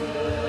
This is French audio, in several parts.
Yeah.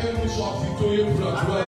que nous en fûtons pour la gloire.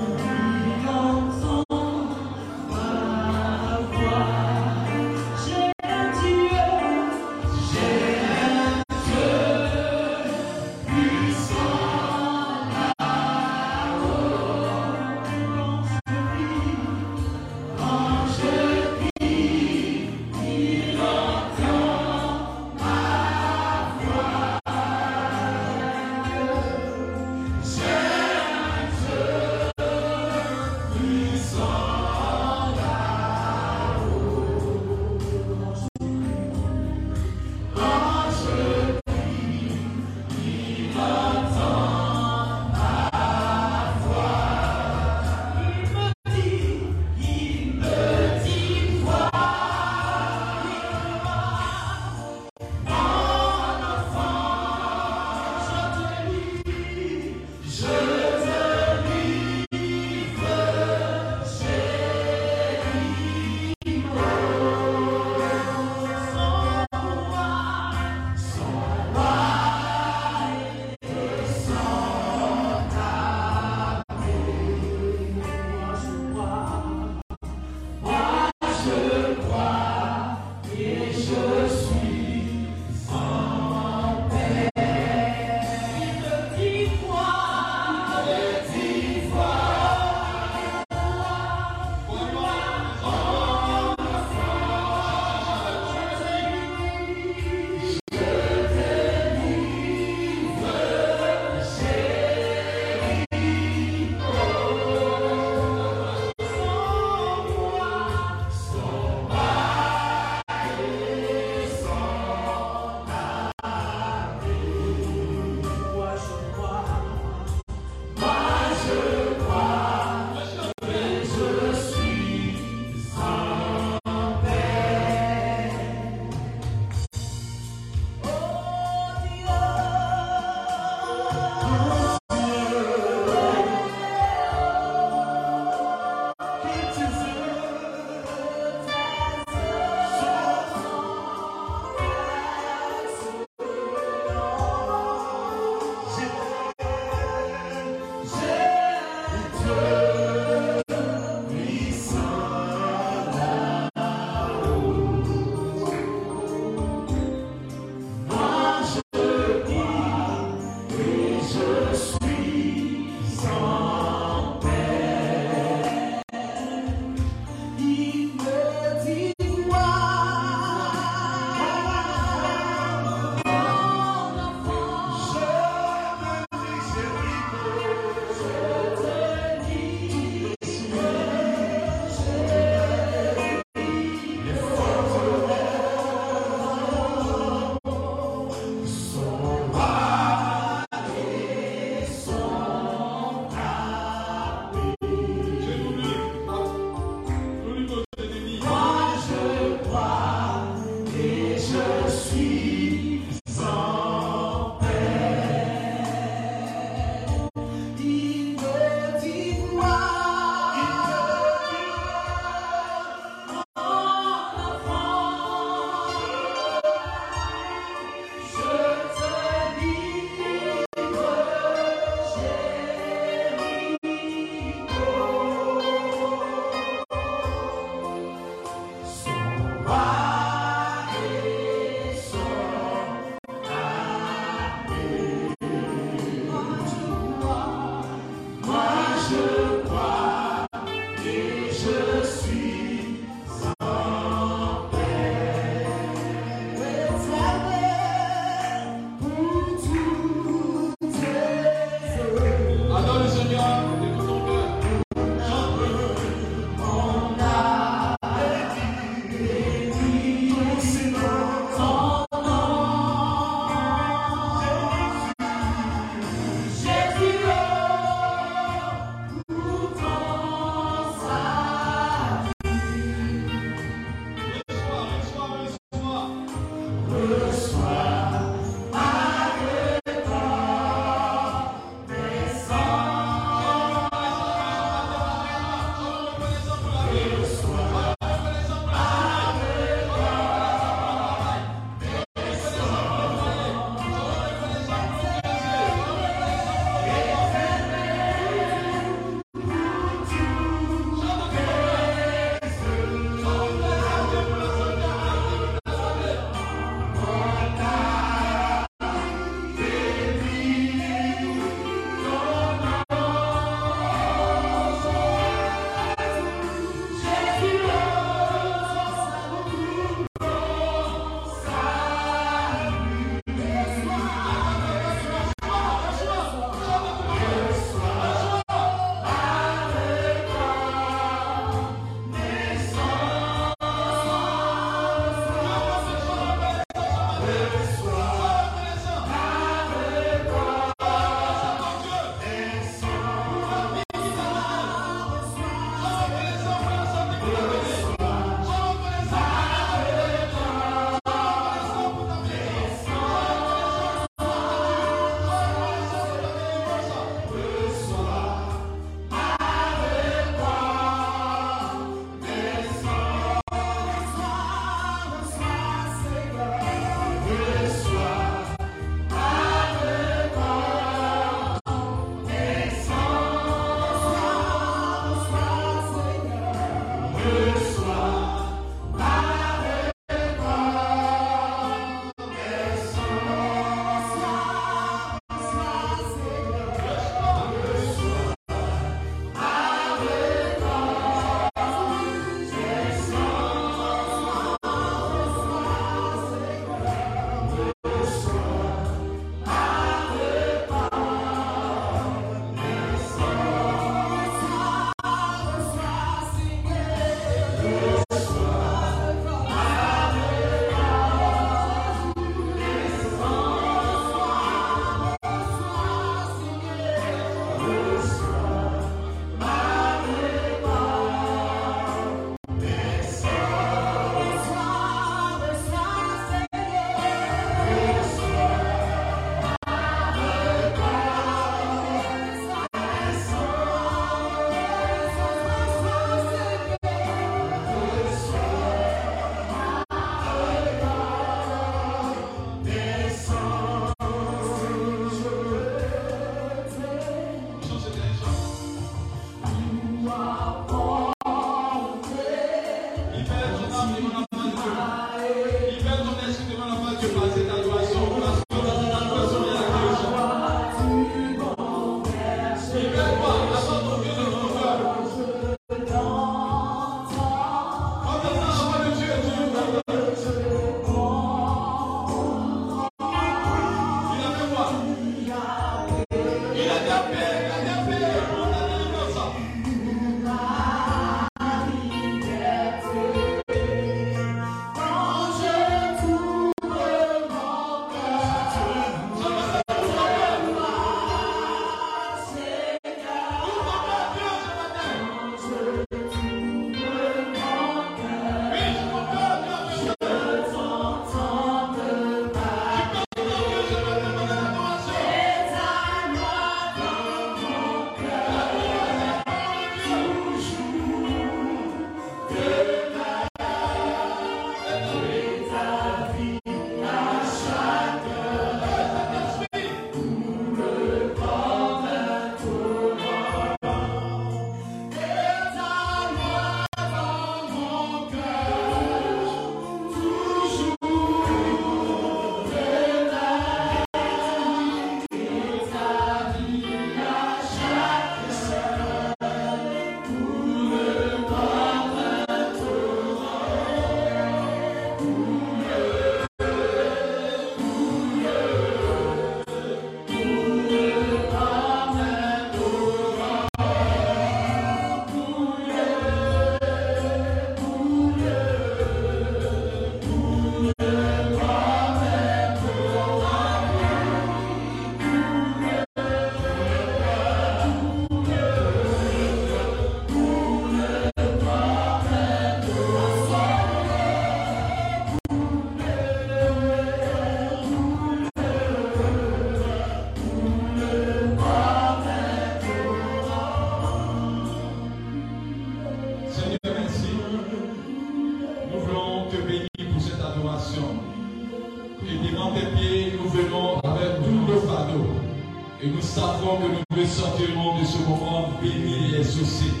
Et nous savons que nous ressortirons de ce moment béni et exaucé.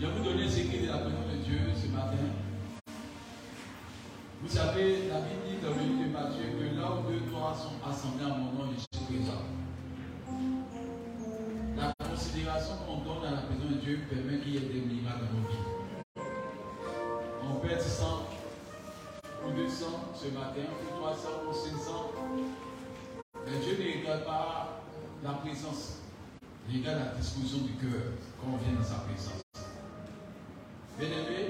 Je vais vous donner ce qui est la présence de Dieu ce matin. Vous savez, la Bible dit dans le livre de Matthieu que là où deux, trois sont assemblés à mon nom, je suis présent. La considération qu'on donne à la présence de Dieu permet qu'il y ait des miracles dans nos vies. On perd 100 ou 200 ce matin, ou 300 ou 500. Mais Dieu ne regarde pas la présence. Il regarde la disposition du cœur quand on vient dans sa présence. Bien-aimé,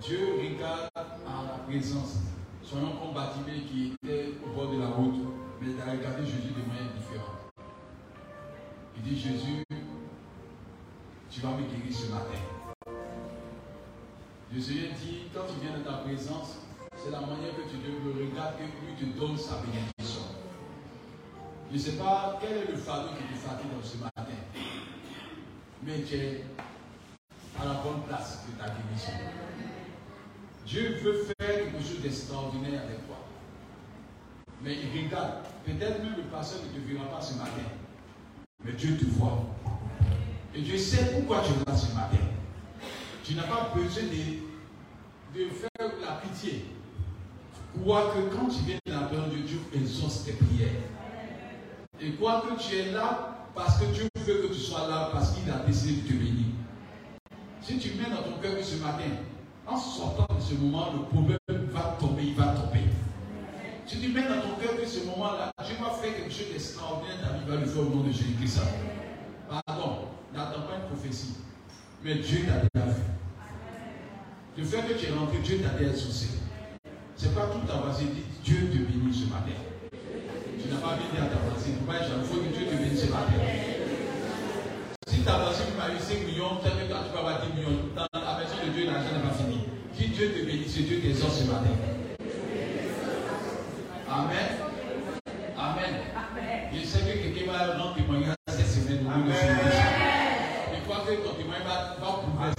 Dieu regarde à la présence. Soyons comme Batimé qui était au bord de la route, mais il a regardé Jésus de manière différente. Il dit Jésus, tu vas me guérir ce matin. Le Seigneur dit, quand tu viens dans ta présence, c'est la manière que tu le regardes que lui te donne sa bénédiction. Je ne sais pas quel est le fardeau qui te fatigue dans ce matin, mais tu es à la bonne place de ta guérison. Dieu veut faire quelque chose d'extraordinaire avec toi. Mais il regarde, peut-être même le pasteur ne te verra pas ce matin, mais Dieu te voit. Et Dieu sait pourquoi tu es là ce matin. Tu n'as pas besoin de, de faire la pitié. Crois que quand tu viens dans la présence de Dieu, exauce tes prières. Et crois que tu es là parce que Dieu veut que tu sois là parce qu'il a décidé de te bénir. Si tu mets dans ton cœur que ce matin, en sortant de ce moment, le problème va tomber, il va tomber. Si tu mets dans ton cœur que ce moment-là, Dieu va faire quelque chose d'extraordinaire, vie va le faire au nom de Jésus-Christ. Pardon, n'attends pas une prophétie. Mais Dieu t'a déjà vu. Le fait que tu es rentré, Dieu t'a déjà exaucé. C'est pas tout ta voisine dit Dieu te bénit ce matin. Tu n'as pas béni à ta voisine. Il faut que Dieu te bénisse ce matin. Si ta voisine m'a eu 5 millions, peut-être que toi tu vas avoir 10 millions. Dans la maison de Dieu, l'argent n'est pas fini. Si Dieu te bénisse, Dieu t'exauce ce matin. Amen. Amen. Je sais que quelqu'un va rendre témoignage cette semaine Jésus. Je crois que ton témoignage va, va.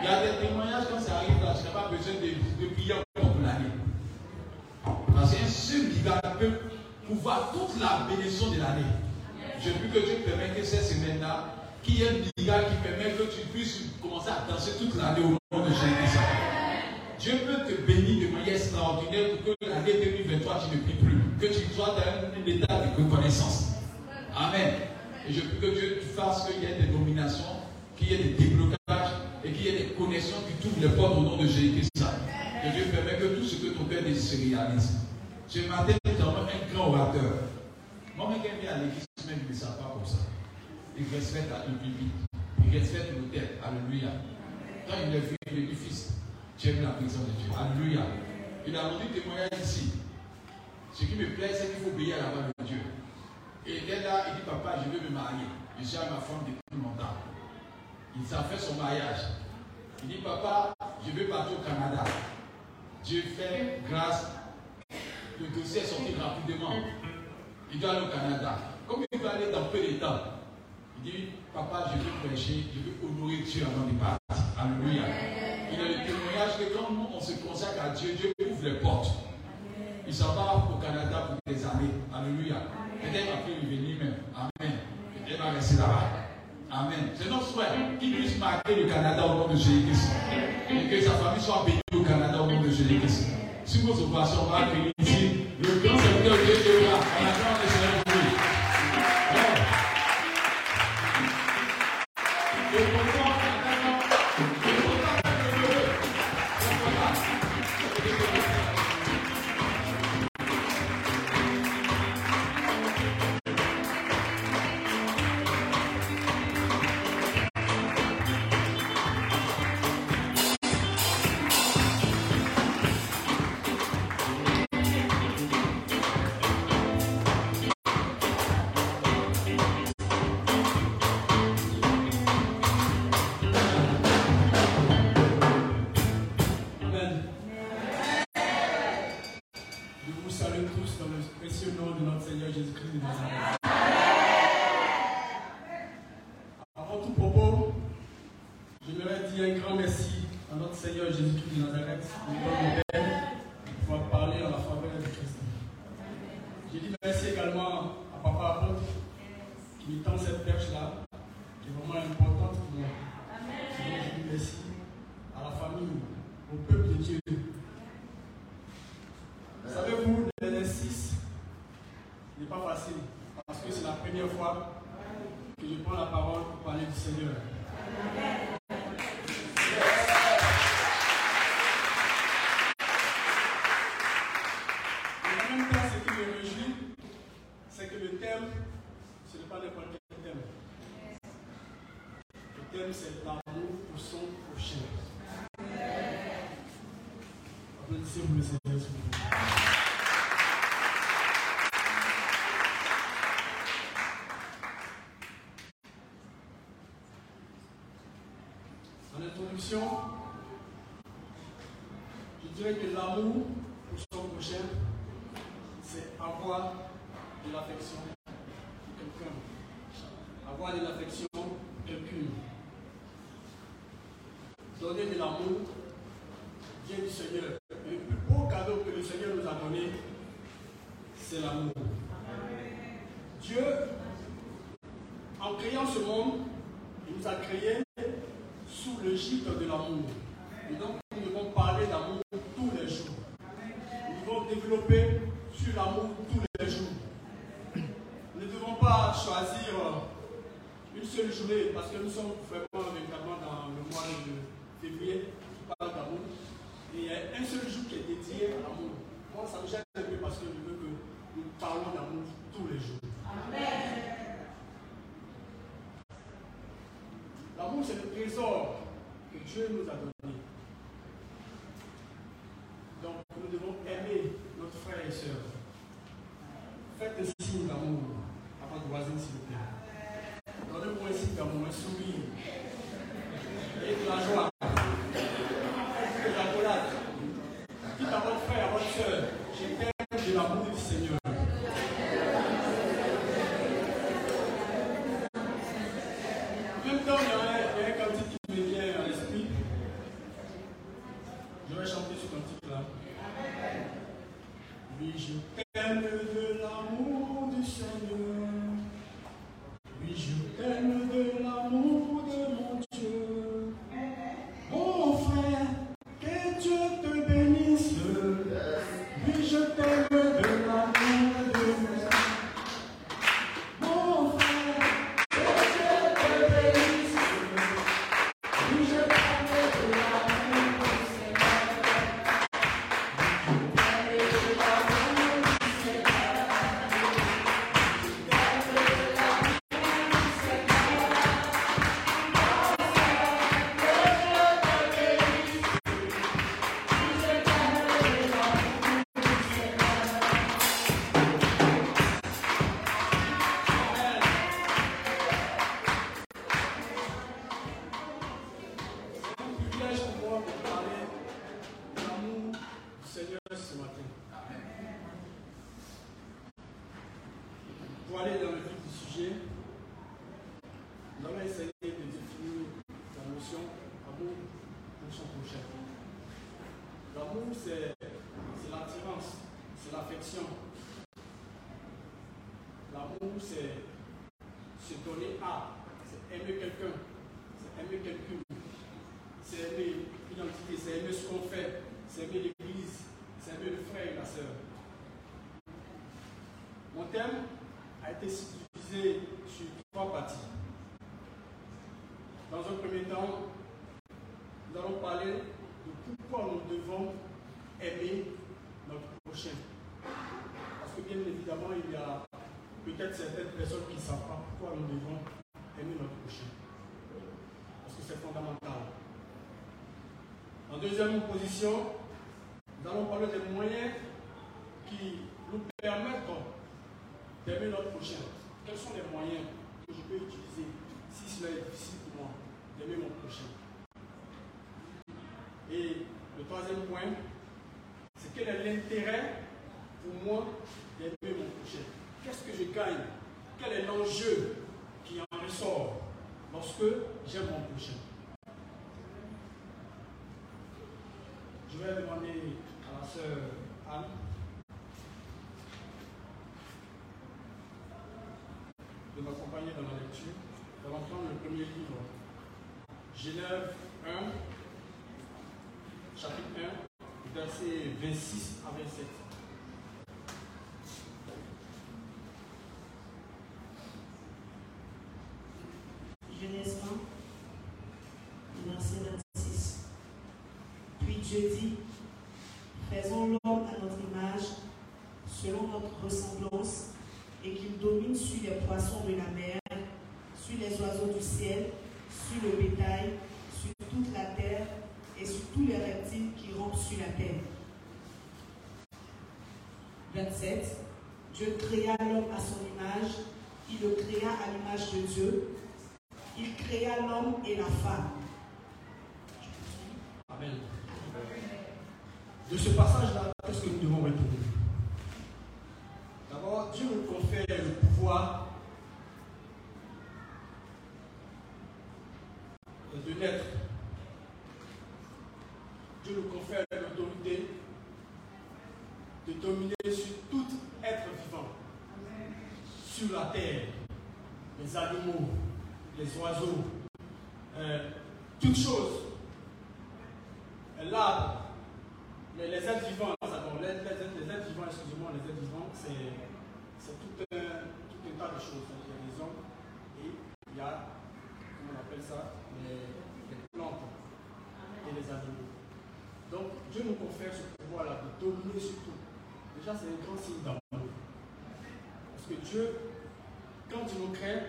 Il y a des témoignages quand ça arrive là, tu n'as pas besoin de, de prier pour l'année. Parce qu'un seul miracle peut pouvoir toute la bénédiction de l'année. Je prie que Dieu permette que cette semaine-là, qu'il y ait un miracle qui permet que tu puisses commencer à danser toute l'année au nom de Jésus. Dieu peut te bénir de manière extraordinaire pour que l'année 2023, tu ne pries plus. Que tu sois dans un état de reconnaissance. Amen. Et je prie que Dieu fasse qu'il y ait des dominations, qu'il y ait des déblocages et qu'il y ait des connexions qui t'ouvrent les portes au nom de Jésus-Christ. Que Dieu permette que tout ce que ton cœur désire se réalise. Ce matin, avons un grand orateur. Moi, je viens à l'église, même, je ne sens pas comme ça. Il respecte le public. Il respecte l'autel. Alléluia. Quand il est vu, il dit, fils, tu aimes la présence de Dieu. Alléluia. Il a rendu témoignage ici. Ce qui me plaît, c'est qu'il faut obéir à la voix de Dieu. Et il est là, il dit, papa, je veux me marier. Je suis à ma femme depuis longtemps. Il s'est fait son mariage. Il dit, papa, je vais partir au Canada. Dieu fait grâce. Le dossier est sorti rapidement. Il doit aller au Canada. Comme il va aller dans peu de temps, il dit, papa, je vais prêcher, je vais honorer Dieu avant de partir. Alléluia. Il a le témoignage que quand nous, on se consacre à Dieu, Dieu ouvre les portes. Il s'en va au Canada pour des années. Alléluia. Peut-être après il venir même. Amen. Il va rester là-bas. Amen. C'est notre souhait qu'il puisse marquer le Canada au nom de Jésus-Christ. Et que sa famille soit bénie au Canada au nom de Jésus-Christ. Si vos opérations vont accueillir je dirais que l'amour pour son prochain, c'est avoir de l'affection pour quelqu'un. Avoir de l'affection pour quelqu'un. Donner de l'amour vient du Seigneur. Le plus beau cadeau que le Seigneur nous a donné, c'est l'amour. são deuxième position, nous allons parler des moyens qui nous permettent d'aimer notre prochain. Quels sont les moyens que je peux utiliser si cela est difficile pour moi d'aimer mon prochain Et le troisième point, c'est quel est l'intérêt pour moi d'aimer mon prochain Qu'est-ce que je gagne Quel est l'enjeu qui en ressort lorsque j'aime mon prochain Je vais demander à la sœur Anne de m'accompagner dans la lecture. Nous allons prendre le premier livre, Genève 1, chapitre 1, versets 26 à 27. Genèse 1, verset 26. Dieu dit, faisons l'homme à notre image, selon notre ressemblance, et qu'il domine sur les poissons de la mer, sur les oiseaux du ciel, sur le bétail, sur toute la terre et sur tous les reptiles qui rampent sur la terre. 27. Dieu créa l'homme à son image, il le créa à l'image de Dieu, il créa l'homme et la femme. Amen. De ce passage-là, qu'est-ce que nous devons retenir D'abord, Dieu nous confère le pouvoir de naître. Dieu nous confère l'autorité de dominer sur tout être vivant, sur la terre, les animaux, les oiseaux, euh, toutes choses, l'arbre, les, les êtres vivants, les, les, les êtres vivants, excusez-moi, les êtres vivants, c'est tout un, tout un tas de choses. Il y a les hommes et il y a, comment on appelle ça, les, les plantes et les animaux. Donc Dieu nous confère ce pouvoir-là de dominer sur tout. Déjà, c'est un grand signe d'amour. Parce que Dieu, quand il nous crée,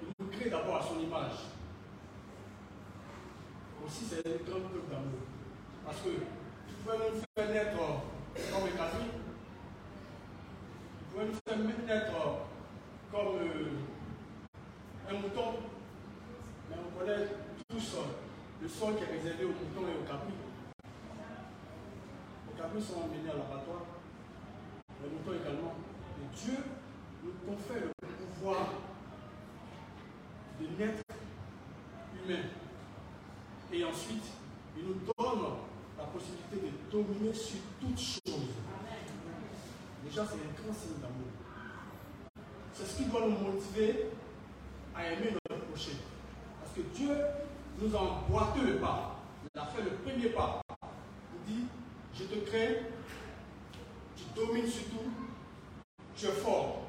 il nous crée d'abord à son image. Aussi, c'est un grand preuve d'amour. Parce que tu pouvais nous faire naître comme un casier. Tu pouvais nous faire naître comme euh, un mouton. Mais on connaît tous le sol qui est réservé aux moutons et aux capris. Les capris sont emmenés à l'abattoir. Les moutons également. Dieu nous confère le pouvoir de naître humain. Et ensuite, il nous donne la possibilité de dominer sur toutes choses. Déjà, c'est un grand signe d'amour. C'est ce qui doit nous motiver à aimer notre prochain. Parce que Dieu nous a emboîté le pas. Il a fait le premier pas. Il dit, je te crée, tu domines sur tout, tu es fort.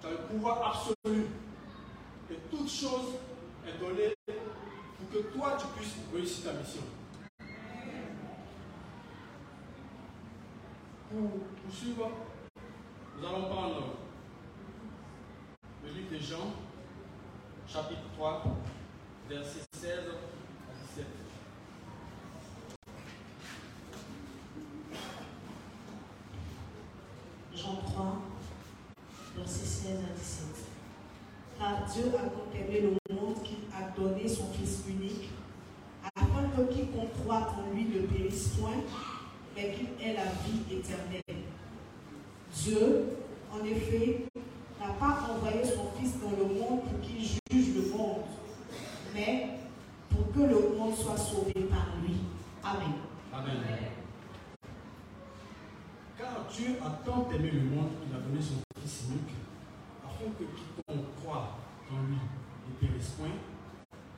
Tu as le pouvoir absolu. Et toute chose est donnée pour que toi, tu puisses réussir ta mission. Pour poursuivre, nous allons prendre le livre de Jean, chapitre 3, versets 16 à 17. Jean 3, versets 16 à 17. Car Dieu a aimé le monde qu'il a donné son Fils unique, afin que quiconque croit en lui ne périsse point, mais qu'il ait la vie éternelle. Dieu, en effet, n'a pas envoyé son Fils dans le monde pour qu'il juge le monde, mais pour que le monde soit sauvé par lui. Amen. Dieu a tant aimé le monde qu'il a donné son Fils unique, afin que quiconque croit en lui ne périsse point,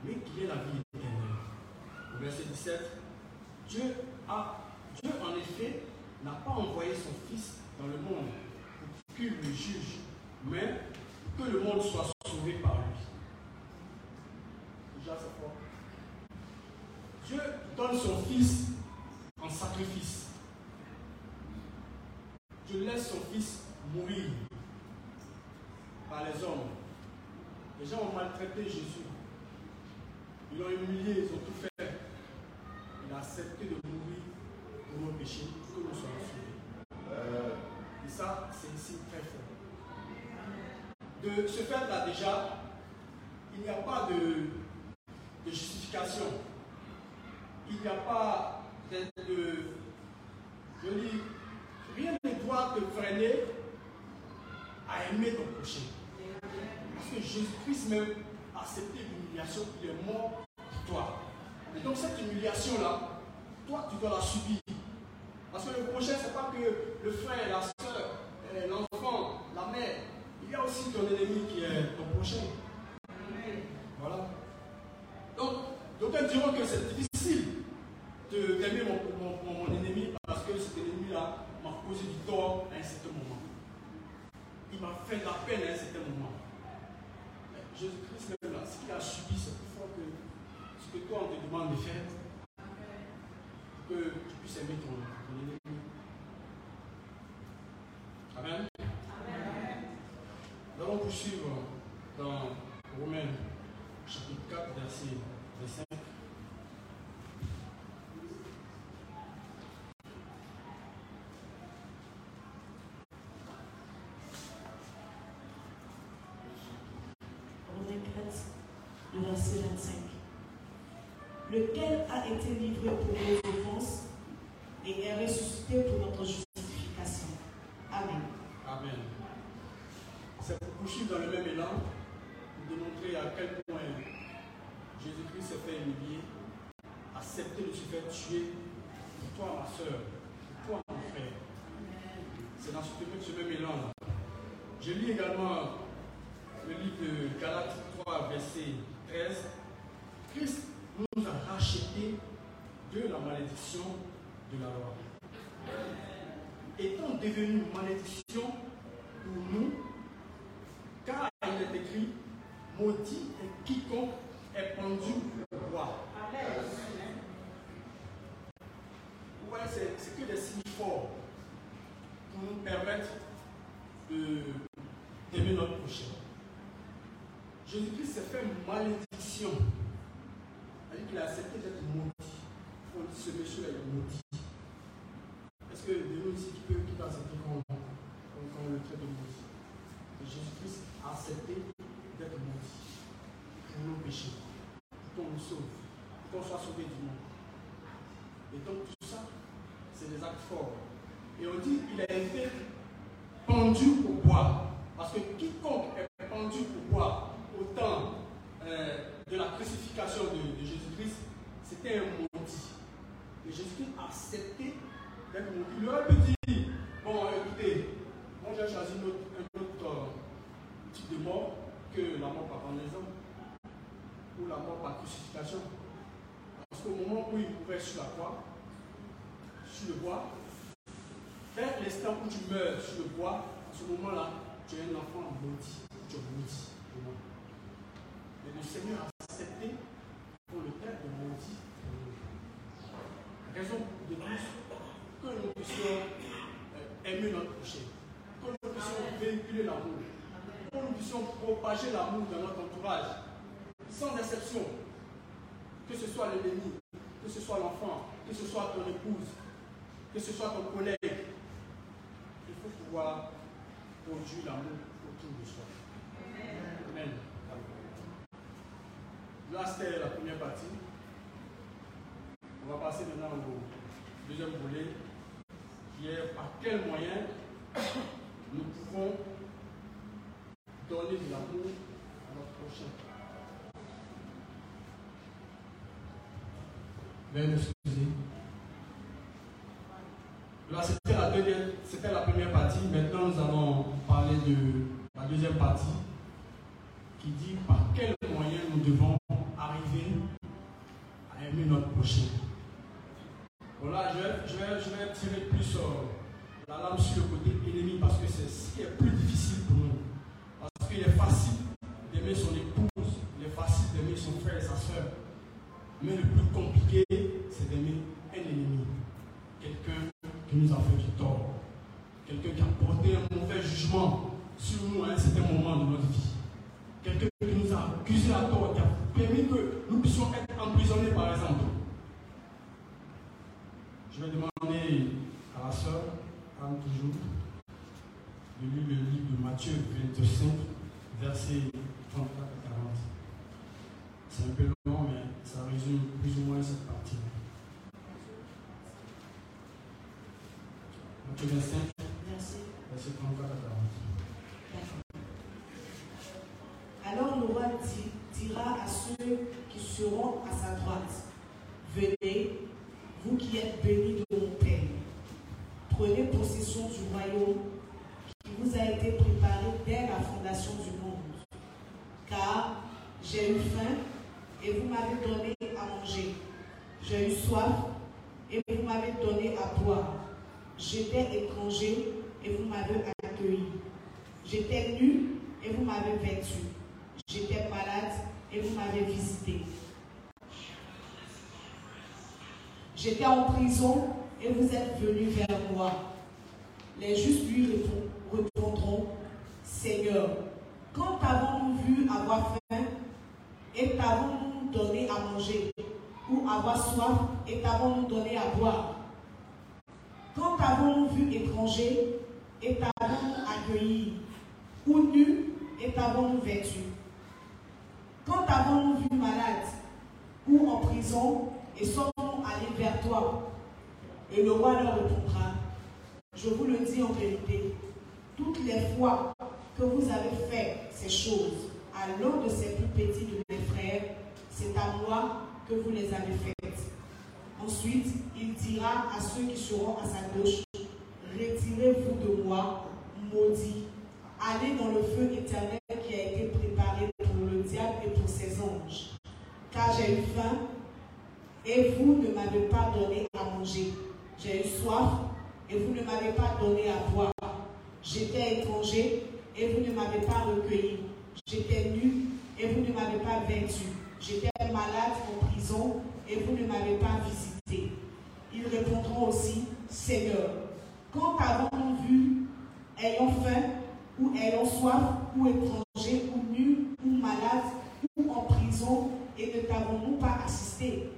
mais qu'il ait la vie éternelle. Au verset 17, Dieu, a, Dieu en effet n'a pas envoyé son Fils dans le monde pour qu'il le juge, mais pour que le monde soit sauvé par lui. Déjà, c'est. Dieu donne son Fils en sacrifice. Dieu laisse son Fils mourir par les hommes. Les gens ont maltraité Jésus. Ils l'ont humilié, ils ont tout fait. Il a accepté de mourir pour nos péchés, pour que nous soyons sauvés. Et ça, c'est un signe très fort. Ce fait-là, déjà, il n'y a pas de, de justification. Il n'y a pas de, de- Je dis, rien ne doit te freiner à aimer ton prochain. Parce que Jésus-Christ même a accepté l'humiliation, il est mort pour toi. Et donc cette humiliation-là, toi, tu dois la subir. Parce que le prochain, ce n'est pas que le frère, la soeur, euh, l'enfant, la mère. Il y a aussi ton ennemi qui est ton prochain. Voilà. Donc, d'aucuns diront que c'est difficile de- d'aimer mon, mon- mon- mon ennemi parce que cet ennemi-là m'a causé du tort à un certain moment. Il m'a fait de la peine à un certain moment. Mais Jésus-Christ, même là, ce qu'il a subi, c'est plus fort que ce que toi, on te demande de faire. Pour que tu puisses aimer ton, ton ennemi. Amen. Nous allons poursuivre dans Romains chapitre 4, verset 25. Romains 4, le verset 25. Lequel a été livré pour nos offenses et est ressuscité pour notre justification? Amen. Amen. C'est pour poursuivre dans le même élan, pour démontrer à quel point Jésus-Christ s'est fait humilier, accepter de se faire tuer pour toi, ma soeur, pour toi, mon frère. C'est dans ce, ce même élan. Je lis également le livre de Galates 3, verset 13. Christ nous a rachetés de la malédiction de la loi. Étant devenu malédiction pour nous, car il est écrit, maudit est quiconque est pendu au bois. Vous voyez, c'est c'est que des signes forts pour nous permettre de- d'aimer notre prochain. Jésus-Christ s'est fait malédiction. C'est-à-dire qu'il a accepté d'être maudit. On dit ce monsieur-là est maudit. Est-ce que de nous ici, qui peut, qui peut accepter qu'on qu'on- qu'on le traite de maudit Et Jésus-Christ a accepté d'être maudit pour nos péchés, pour qu'on nous sauve, pour qu'on soit sauvé du monde. Et donc tout ça, c'est des actes forts. Et on dit qu'il a été pendu au bois. Parce que quiconque est pendu au bois au temps euh, de la crucifixion de, de Jésus-Christ, c'était un maudit. Et Jésus-Christ a accepté d'être maudit. Il aurait pu dire, bon écoutez, moi j'ai choisi un autre, un autre, euh, type de mort que la mort par pendaison ou la mort par crucifixion. Parce qu'au moment où il pouvait sur la croix, sur le bois, vers l'instant où tu meurs sur le bois, à ce moment-là, tu es un enfant maudit, tu es maudit. pour moi. Mais le Seigneur a accepté pour le traite de maudit. Raison de plus que nous puissions euh, aimer notre prochain, que nous puissions véhiculer l'amour, que nous puissions propager l'amour dans notre entourage, sans exception, que ce soit l'ennemi, que ce soit l'enfant, que ce soit ton épouse, que ce soit ton collègue, il faut pouvoir produire l'amour autour de soi. Amen. Là, c'était la première partie. On va passer maintenant au deuxième volet, qui est par quel moyen nous pouvons donner de l'amour à notre prochain. Là, c'était la première partie. Maintenant, nous allons parler de la deuxième partie qui dit par quels moyens nous devons arriver à aimer notre prochain. Voilà, je vais, je je vais tirer plus euh, la lame sur le côté ennemi parce que c'est ce qui est plus difficile pour nous. Parce qu'il est facile d'aimer son épouse, il est facile d'aimer son frère et sa soeur. Mais le plus compliqué, c'est d'aimer un ennemi. Quelqu'un qui nous a fait du tort. Qui a porté un mauvais jugement sur nous à un certain moment de notre vie. Quelqu'un qui nous a accusé à tort, qui a permis que nous puissions être emprisonnés par exemple. Je vais demander à la sœur, Anne toujours, de lire le livre de Matthieu 25, versets 34 à 40. C'est un peu long, mais ça résume plus ou moins cette partie. Matthieu 25, Merci. versets 34 à 40. Alors le roi di- dira à ceux qui seront à sa droite, Venez, vous qui êtes bénis de mon Père, prenez possession du royaume qui vous a été préparé dès la fondation du monde. Car j'ai eu faim et vous m'avez donné à manger. J'ai eu soif et vous m'avez donné à boire. J'étais étranger et vous m'avez accueilli. J'étais nu et vous m'avez vêtu. J'étais malade et vous m'avez visité. J'étais en prison et vous êtes venus vers moi. Les justes lui répond- répondront, Seigneur, quand avons-nous vu avoir faim et t'avons-nous donné à manger ou avoir soif et t'avons-nous donné à boire? Quand avons-nous vu étranger et t'avons-nous accueilli ou nu et t'avons-nous vêtu Quand avons-nous vu malade ou en prison et sommes-nous allés vers toi Et le roi leur répondra, je vous le dis en vérité, toutes les fois que vous avez fait ces choses à l'un de ces plus petits de mes frères, c'est à moi que vous les avez faites. Ensuite, il dira à ceux qui seront à sa gauche, retirez-vous de moi, maudits, allez dans le feu éternel qui a été préparé pour le diable et pour ses anges. Car j'ai eu faim et vous ne m'avez pas donné à manger. J'ai eu soif et vous ne m'avez pas donné à boire. J'étais étranger et vous ne m'avez pas recueilli. J'étais nu et vous ne m'avez pas vêtu. J'étais malade en prison et vous ne m'avez pas visité. Ils répondront aussi, Seigneur, quand avons-nous vu, ayant faim ou ayant soif ou étranger ou nu ou malade ou en prison et ne t'avons-nous pas assisté?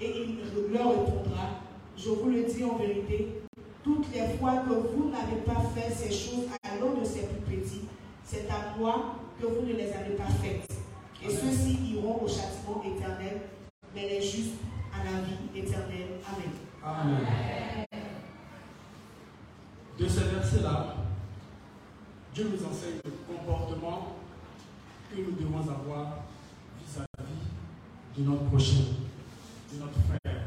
Et il leur répondra, je vous le dis en vérité, toutes les fois que vous n'avez pas fait ces choses à l'un de ces plus petits, c'est à moi que vous ne les avez pas faites. Et ceux-ci iront au châtiment éternel, mais les justes à la vie éternelle. Amen. Amen. De ces versets-là, Dieu nous enseigne le comportement que nous devons avoir vis-à-vis de notre prochain, de notre frère.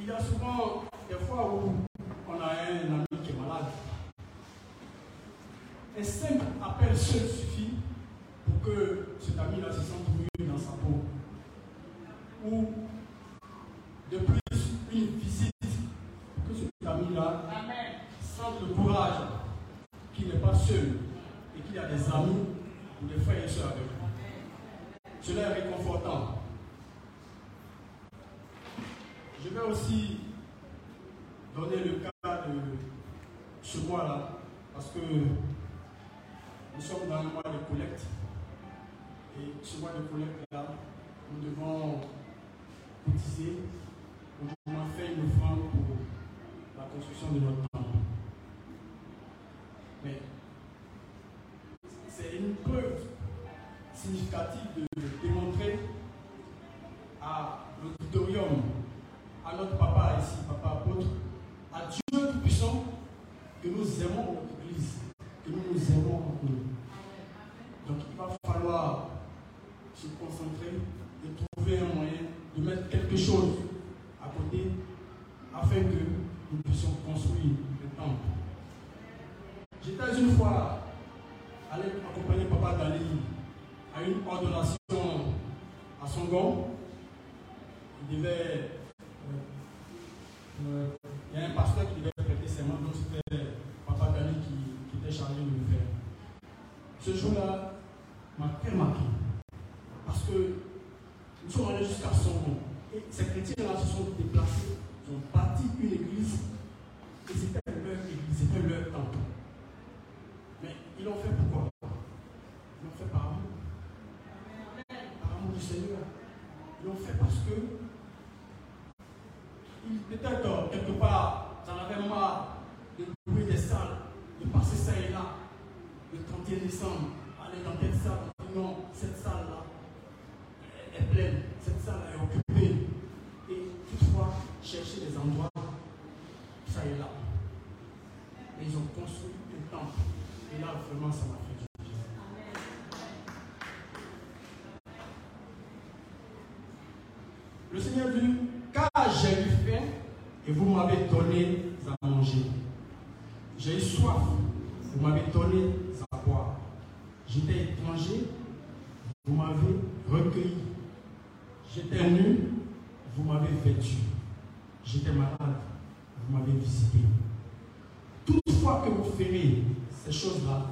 Il y a souvent des fois où on a un ami qui est malade. Un simple appel seul suffit pour que cet ami-là se sente mieux dans sa peau. Ou de plus, une visite pour que cet ami-là sente le courage qu'il n'est pas seul et qu'il a des amis ou des frères et soeurs avec lui. Cela est réconfortant. Je vais aussi donner le cas de ce mois-là, parce que nous sommes dans un mois de collecte. Et ce quelque chose à côté afin que Le Seigneur dit, car j'ai eu faim et vous m'avez donné à manger. J'ai eu soif, vous m'avez donné à boire. J'étais étranger, vous m'avez recueilli. J'étais nu, vous m'avez vêtu. J'étais malade, vous m'avez visité. Toutefois que vous ferez ces choses-là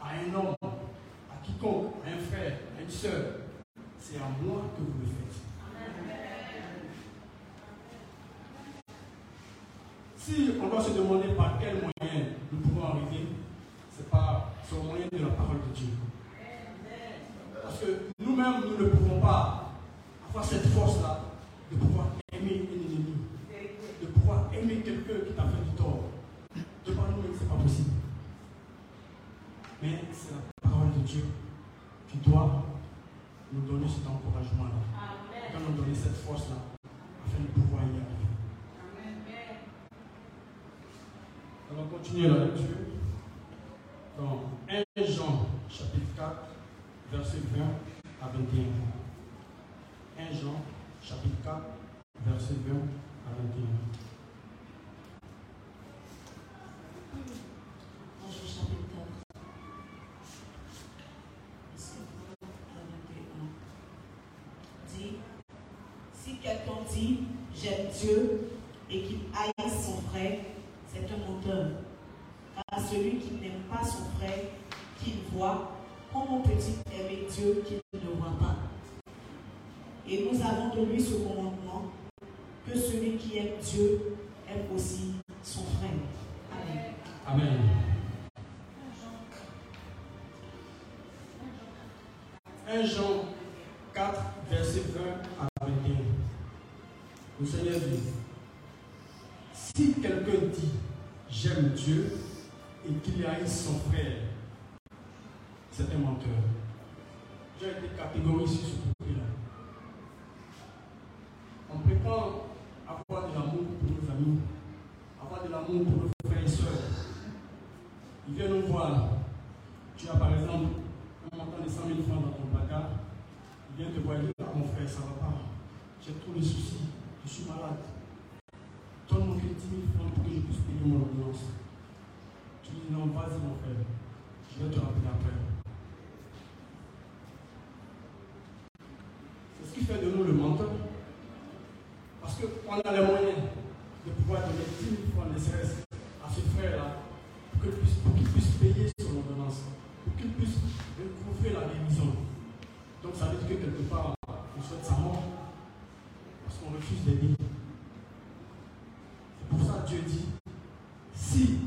à un homme, à quiconque, à un frère, à une soeur, c'est à moi que vous le faites. Si on doit se demander par quel moyen nous pouvons arriver, c'est par ce moyen de la parole de Dieu. Parce que nous-mêmes, nous ne pouvons pas avoir cette force-là de pouvoir aimer un ennemi, de pouvoir aimer quelqu'un qui t'a fait du tort. De par nous-mêmes, ce n'est pas possible. Mais c'est la parole de Dieu qui doit nous donner cet encouragement-là, qui doit nous donner cette force-là, afin de pouvoir y arriver. On va continuer la lecture dans 1 Jean chapitre 4, verset 20 à 21. 1 Jean chapitre 4, verset 20 à 21. Bonjour, chapitre 4. Verset 20 à 21. Dit Si quelqu'un dit J'aime Dieu et qu'il haïsse son frère, c'est un menteur. Car celui qui n'aime pas son frère, qu'il voit, comment peut-il Dieu qu'il ne voit pas Et nous avons de lui ce commandement que celui qui aime Dieu aime aussi son frère. Amen. Amen. « 1 Jean 4, verset 20 à 21. Le Seigneur dit Si quelqu'un dit J'aime Dieu et qu'il haïsse son frère, c'est un menteur. J'ai été catégorisé sur ce côté-là. On prétend avoir de l'amour pour nos amis, avoir de l'amour pour nos frères et sœurs. Ils viennent nous voir. Tu as par exemple un montant de 100 000 francs dans ton placard. Ils viennent te voir et disent Ah, mon frère, ça ne va pas. J'ai trop de soucis. Je suis malade. Donne-moi que 10 000 francs pour que je puisse payer mon ordonnance. Tu dis Non, vas-y, mon frère. Je vais te rappeler après. C'est ce fait de nous le menteur. Parce qu'on a les moyens de pouvoir donner 10 000 francs ne serait-ce à ce frère-là pour qu'il puisse, qu'il puisse payer son ordonnance, pour qu'il puisse recouvrer la guérison. Donc ça veut dire que quelque part, on souhaite sa mort parce qu'on refuse d'aider. C'est pour ça que Dieu dit, si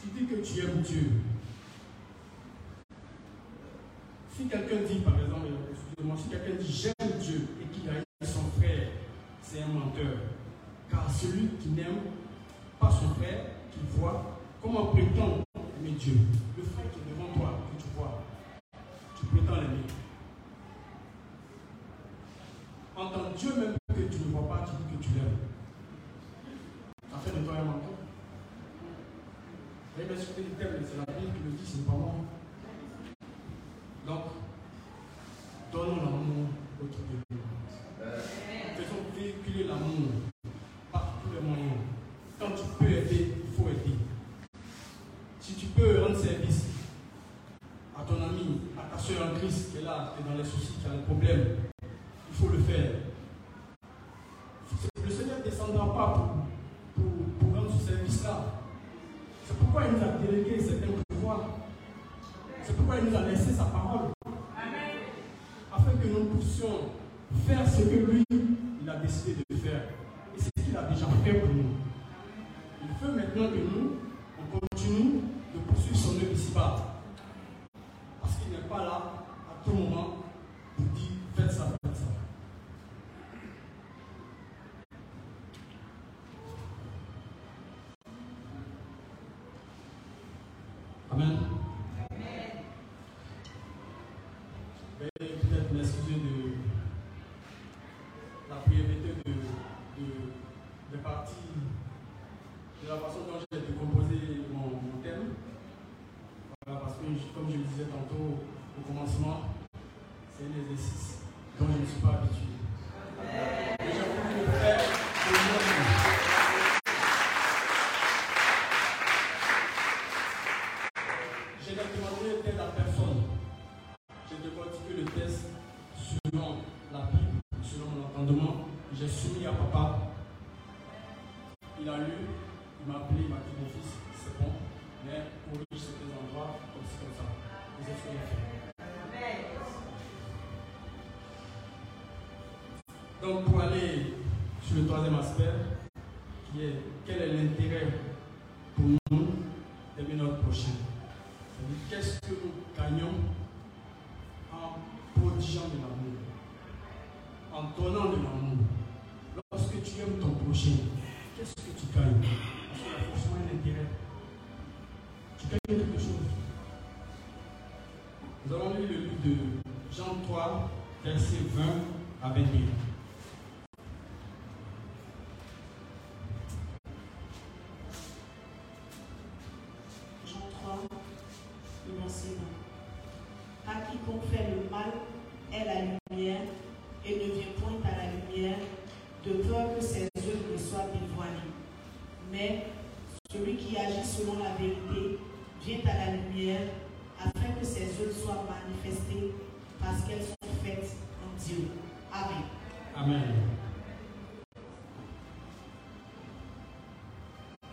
tu dis que tu aimes Dieu, si quelqu'un dit, par exemple, excusez-moi, si quelqu'un dit j'aime Dieu et qu'il haït son frère, c'est un menteur. Car celui qui n'aime pas son frère, qu'il voit, comment prétend aimer Dieu? A laissé sa parole. Afin que nous puissions faire ce que lui, il a décidé de faire. Et c'est ce qu'il a déjà fait pour nous. Il veut maintenant que nous, on continue de poursuivre son œuvre ici-bas. Parce qu'il n'est pas là à tout moment pour dire faites ça, faites ça. Amen. Veuillez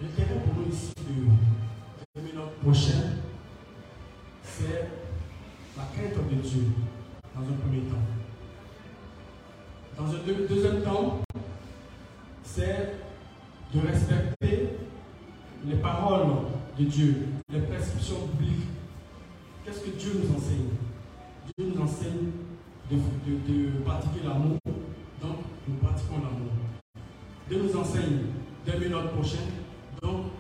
L'intérêt pour nous ici de aimer notre prochain, c'est la crainte de Dieu dans un premier temps. Dans un deux- deuxième temps, c'est de respecter les paroles de Dieu, les prescriptions bibliques. Qu'est-ce que Dieu nous enseigne? Dieu nous enseigne de, de- pratiquer l'amour, donc nous pratiquons l'amour. Dieu nous enseigne d'aimer notre prochain,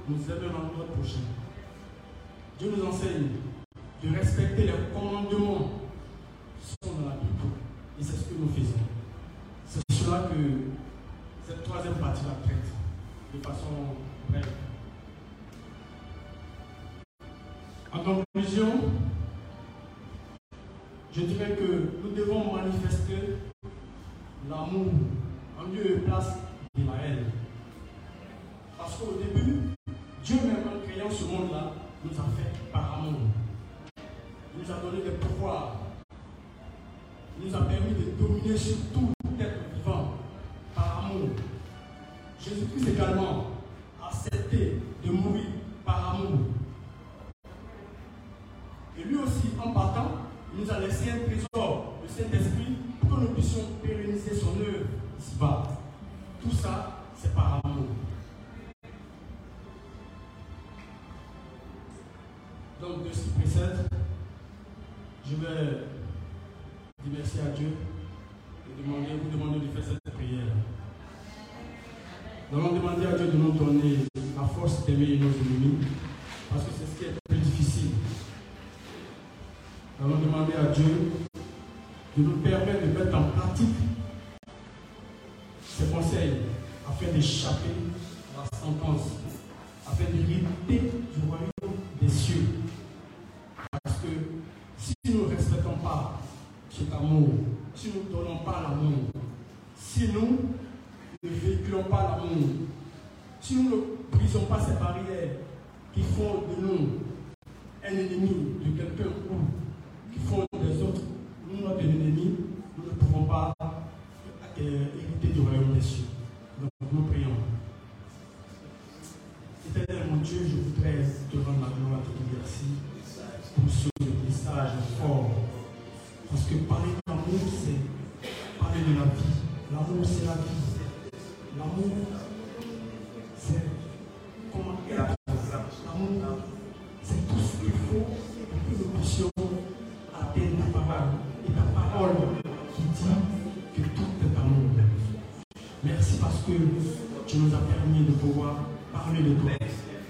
nous aimons notre prochain. Dieu nous enseigne de respecter les commandements qui sont dans la Bible. Et c'est ce que nous faisons. C'est cela que cette troisième partie la traite de façon brève. En conclusion, je dirais que nous devons manifester l'amour en lieu et place nous a fait par amour. Il nous a donné des pouvoirs. Il nous a permis de dominer sur tout nos ennemis, parce que c'est ce qui est le plus difficile. Nous allons demander à Dieu de nous permettre de mettre en pratique ses conseils afin d'échapper à la sentence, afin d'hériter du royaume des cieux. Parce que si nous ne respectons pas cet amour, si nous ne donnons pas l'amour, si nous ne véhiculons pas l'amour, si nous ne brisons pas ces barrières qui font de nous un ennemi de quelqu'un ou qui font des autres nous notre ennemi, nous ne pouvons pas euh, hériter du royaume des cieux. Donc nous prions. Éternel mon Dieu, je voudrais te rendre la gloire te merci pour ce message fort. Parce que parler d'amour, c'est parler de la vie. L'amour, c'est la vie. L'amour, que tu nous as permis de pouvoir parler de toi.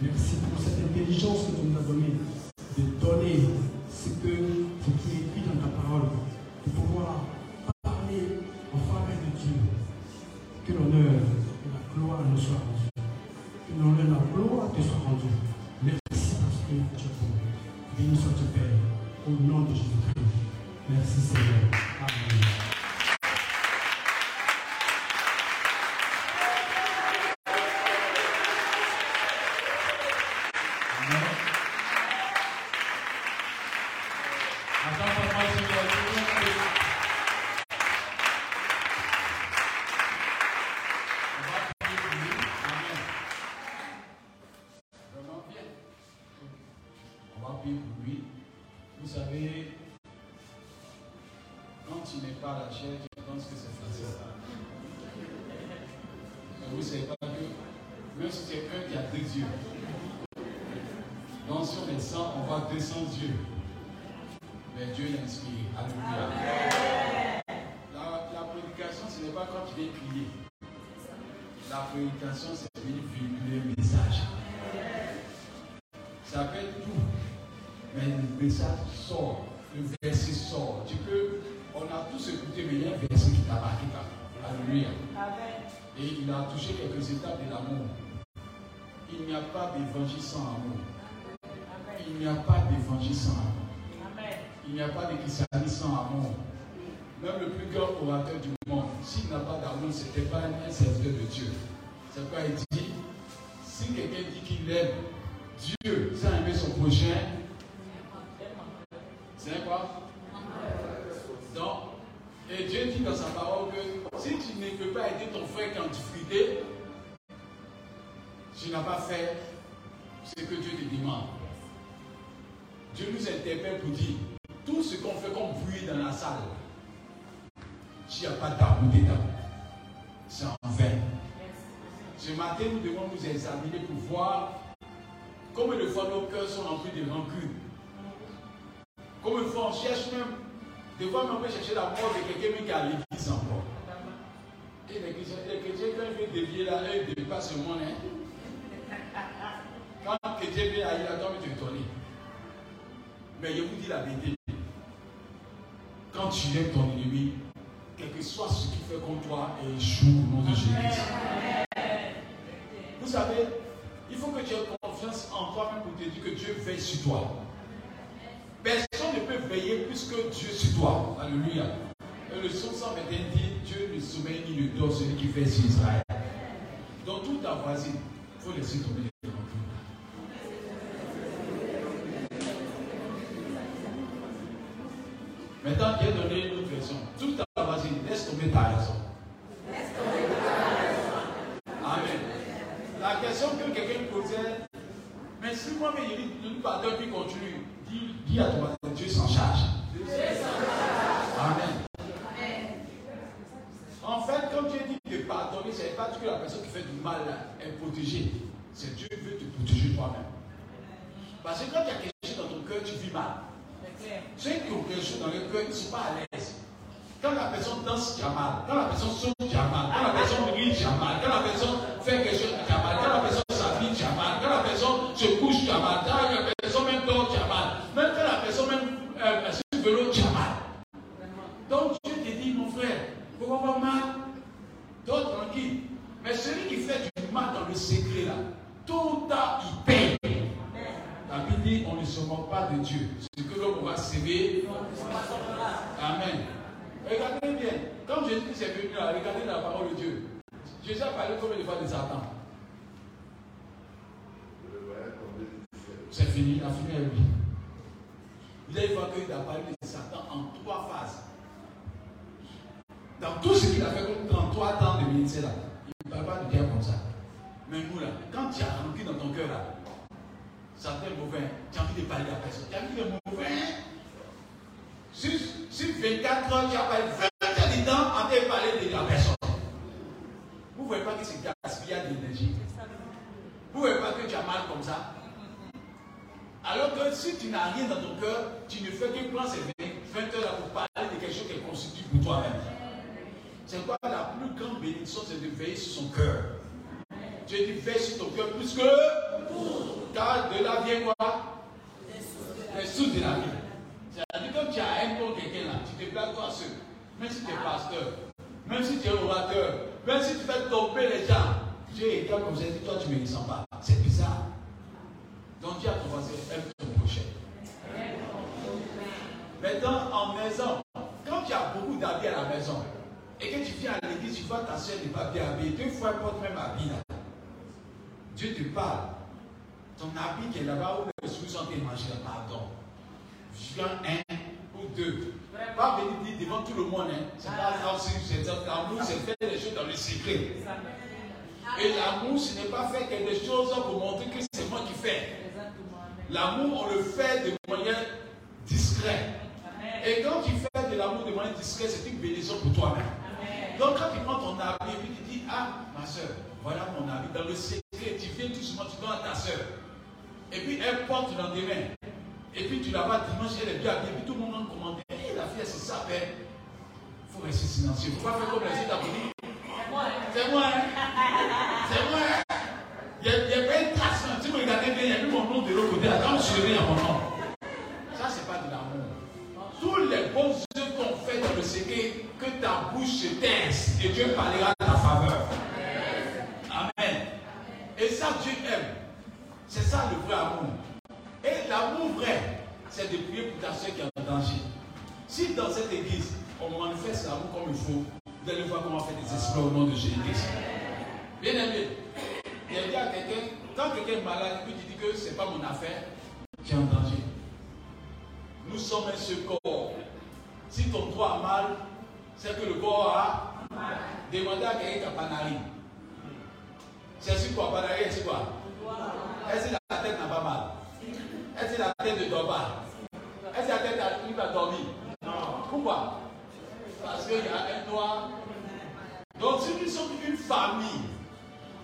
Merci pour cette intelligence que tu nous as donnée pas la chair, je pense que c'est Francis. Et vous savez pas que même si c'est un qui a deux dieux, donc si on est sans, on va descendre Dieu. Mais Dieu l'inspire. Alléluia. La, prédication, ce n'est pas quand tu viens prier. La prédication, c'est venir véhiculer le message. Ça fait tout. Mais le message sort. Le d'évangile sans amour. Il n'y a pas d'évangile sans amour. Il n'y a pas de christianisme sans amour. Même le plus grand orateur du monde, s'il n'a pas d'amour, ce n'était pas un serviteur de Dieu. C'est pourquoi il dit, si quelqu'un dit qu'il aime Dieu sans aimer son prochain, c'est quoi? Et Dieu dit dans sa parole que si tu ne peux pas aider ton frère quand tu tu n'as pas fait ce que Dieu te demande. Dieu nous interpelle pour dire, tout ce qu'on fait comme bruit dans la salle, s'il n'y a pas d'amour dedans, c'est en vain. Ce matin, nous devons nous examiner pour voir combien de fois nos cœurs sont remplis de rancune. Combien de fois on cherche même, des fois on peut chercher la mort de quelqu'un qui à l'église encore. Et les chrétiens, les chrétiens quand ils veulent dévier là, eux, ils ne dépassent le monde. Hein. Quand quelqu'un vient à Ilaton, tu es étonné. Mais je vous dis la vérité. Quand tu aimes ton ennemi, quel que soit ce qu'il fait contre toi, et joue au nom de Jésus. Vous savez, il faut que tu aies confiance en toi-même pour te dire que Dieu veille sur toi. Personne ne peut veiller plus que Dieu sur toi. Alléluia. Et le psaume 121 dit Dieu ne sommeille ni ne dort celui qui fait sur Israël. Dans toute ta voisine, il faut laisser tomber les Maintenant, Dieu donné une autre version. Tout à vas-y, laisse tomber ta raison. Laisse tomber ta raison. Amen. La question que quelqu'un posait, mais si moi, mais il ne pas puis continue, dis, à toi, Dieu s'en charge. Dieu s'en charge. Amen. En fait, quand Dieu dit de pardonner, ce n'est pas que la personne qui fait du mal est protégée. C'est Dieu qui veut te protéger toi-même. Parce que quand il y a quelque chose dans ton cœur, tu vis mal. Ceux qui ont quelque chose dans le cœur, ils ne sont pas à l'aise. Quand la personne danse, tu as mal. Quand la personne saute, tu as mal. Quand la personne rit, tu as mal. Quand la personne fait quelque chose, tu as mal. Quand la personne s'habille, tu as mal. Quand la personne se couche, tu as mal. Quand la personne même dort, tu as mal. Même quand la personne même euh, sur le vélo, tu as mal. Donc Dieu te dit, mon frère, pourquoi pas mal Dors tranquille. Mais celui qui fait du mal dans le secret là, tout à il paye. La Bible dit on ne se moque pas de Dieu. Ce que l'homme va s'aimer. Amen. Quand Jésus s'est venu là, regardez la parole de Dieu. Parlé combien de fois de Satan C'est fini, il a fini avec lui. Vous allez voir qu'il a parlé de Satan en trois phases. Dans tout ce qu'il a fait comme 33 ans de ministère là, il ne parle pas de Dieu comme ça. Mais nous là, quand tu as rempli dans ton cœur là, Satan est mauvais, tu as envie de parler à personne. Tu as envie de mauvais. Sur, sur 24 heures, tu as parlé 20 heures de temps en train de parler de la personne. Vous ne voyez pas que c'est gaspillage d'énergie. Vous ne voyez pas que tu as mal comme ça. Alors que si tu n'as rien dans ton cœur, tu ne fais que prendre ces 20 heures pour parler de quelque chose qui est constitué pour toi-même. C'est quoi la plus grande bénédiction C'est de veiller sur son cœur. Dieu dit veille sur ton cœur plus que. Car de là vient quoi? Les sous de la vie. C'est-à-dire que tu as un contre quelqu'un là, tu te places toi seul. Même si tu es pasteur, même si tu es orateur, même si tu fais tomber les gens, Dieu est comme ça, toi tu ne me sens pas. C'est bizarre. Donc Dieu a voisin, aime ton prochain. Maintenant, en maison, quand tu as beaucoup d'habits à la maison, et que tu viens à l'église, tu vois ta soeur n'est pas bien habillée, deux fois elle porte même habit là. Dieu te parle. Ton habit qui est là-bas où les sous sont mangés pardon. Je viens un ou deux. Pas venir dire devant tout le monde, hein. c'est pas l'amour, c'est faire les choses dans le secret. Et l'amour, ce n'est pas faire quelque chose pour montrer que c'est moi qui fais. L'amour, on le fait de manière discrète. Et quand tu fais de l'amour de manière discrète, c'est une bénédiction pour toi-même. Donc quand tu prends ton habit et puis tu dis, ah, ma soeur, voilà mon habit. Dans le secret, tu viens tout doucement, tu donnes à ta soeur. Et puis elle porte dans tes mains. Et puis tu la vois dimanche, elle est bien. Et puis tout le monde en commande. C'est ça, ben. Il faut rester silencieux. Il ne faut pas faire comme les États-Unis. C'est moi, hein. C'est moi, hein. Il n'y a, pas une trace. Si vous regardez bien, il y a eu mon nom de l'autre côté. Attends, je suis à mon nom. Ça, c'est pas de l'amour. Tous les bons œuvres qu'on fait dans le secret, que ta bouche se taise et Dieu parlera de ta faveur. Amen. Et ça, Dieu aime. C'est ça le vrai amour. Et l'amour vrai, c'est de prier pour ta soeur qui est en danger. Si dans cette église, on manifeste l'amour comme il faut, vous allez voir comment fait des exploits au nom de Jésus-Christ. Bien aimé, il a quelqu'un, quand quelqu'un est malade, puis tu dis que ce n'est pas mon affaire, tu es en danger. Nous sommes un seul corps. Si ton doigt a mal, c'est que le corps a mal. Demandez à quelqu'un qui n'a pas narine. C'est sur quoi? Pas narine, c'est quoi? Est-ce que la tête n'a pas mal? Est-ce que la tête ne dort pas Est-ce que la tête arrive à dormir Non. Parce qu'il y a un doigt. Donc si nous sommes une famille,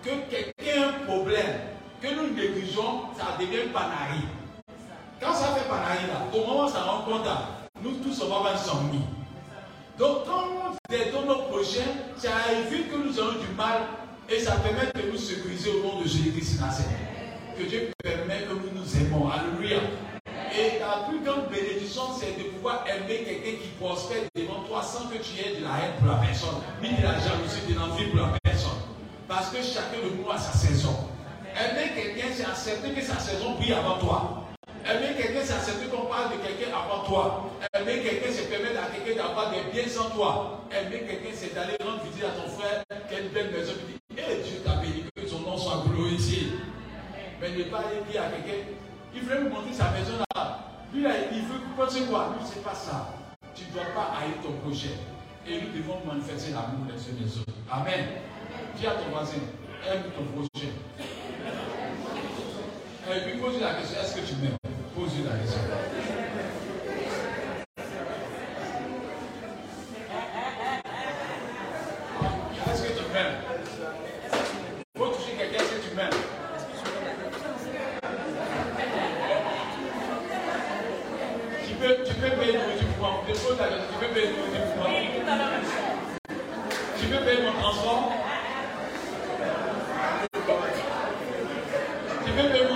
que quelqu'un a un problème, que nous négligeons, ça devient panari. Quand ça fait panari là, au moment où ça rend compte, nous tous on va avoir insomnie. Donc quand nous aidons nos prochains, ça évite que nous ayons du mal et ça permet de nous sécuriser au nom de Jésus-Christ Que Dieu permet que nous nous aimons. Alléluia. Prospère devant toi sans que tu aies de la haine pour la personne, ni de la jalousie, de l'envie pour la personne. Parce que chacun de nous a sa saison. Aimer quelqu'un, c'est accepter que sa saison brille avant toi. Aimer quelqu'un, c'est accepter qu'on parle de quelqu'un avant toi. Aimer quelqu'un, c'est permettre à quelqu'un d'avoir des biens sans toi. Aimer quelqu'un, c'est d'aller rendre visite à ton frère une belle maison et dire Eh Dieu t'a béni, que son nom soit glorifié. Mais ne pas aller dire à quelqu'un Il voulait me montrer sa maison là. Lui, là, il veut penser quoi Lui, c'est pas ça. Tu ne dois pas haïr ton projet. Et nous devons manifester l'amour les uns des autres. Amen. Dis à ton voisin Aime ton projet. Et puis pose la question Est-ce que tu m'aimes? Pose la question. Est-ce que tu m'aimes Faut toucher quelqu'un, est-ce que tu m'aimes tu peux, tu peux payer nourriture pour moi. Je pose la question Tu peux payer nourriture pour moi Tu peux payer mon transport Tu peux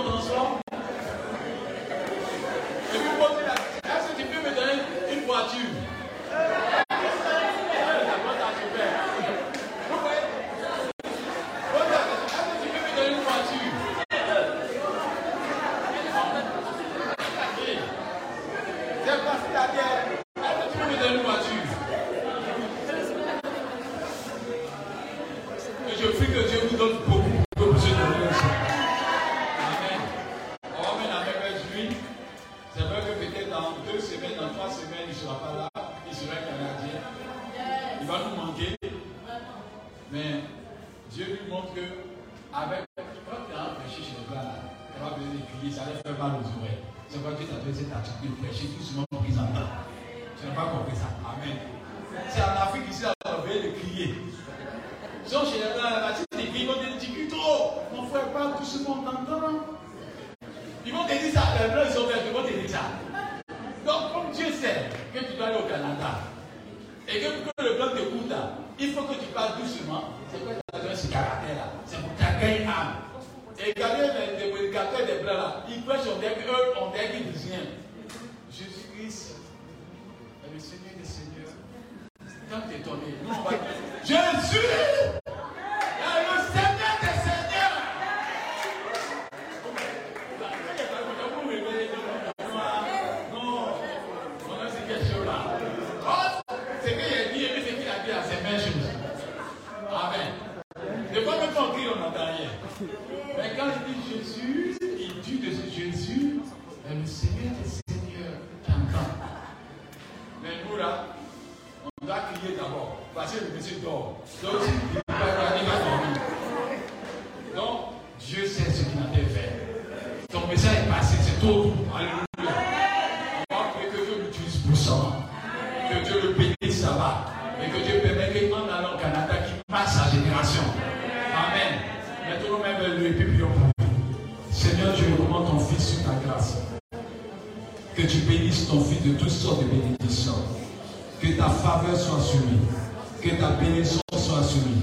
bénédiction soit sur lui.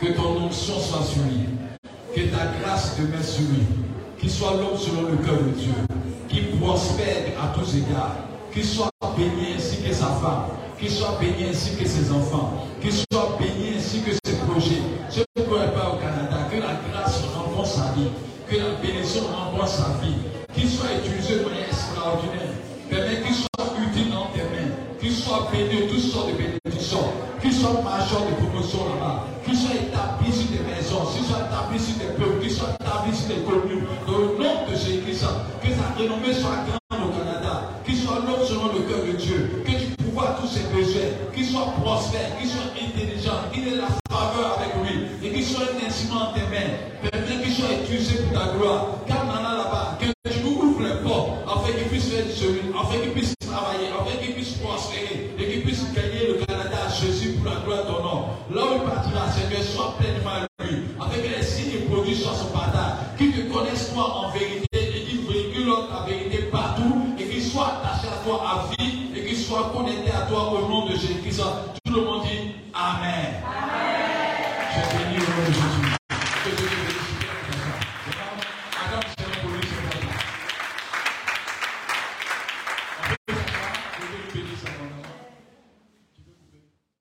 Que ton onction soit sur lui. Que ta grâce demeure sur lui. Qu'il soit l'homme selon le cœur de Dieu. Qu'il prospère à tous égards. Qu'il soit béni ainsi que sa femme. Qu'il soit béni ainsi que ses enfants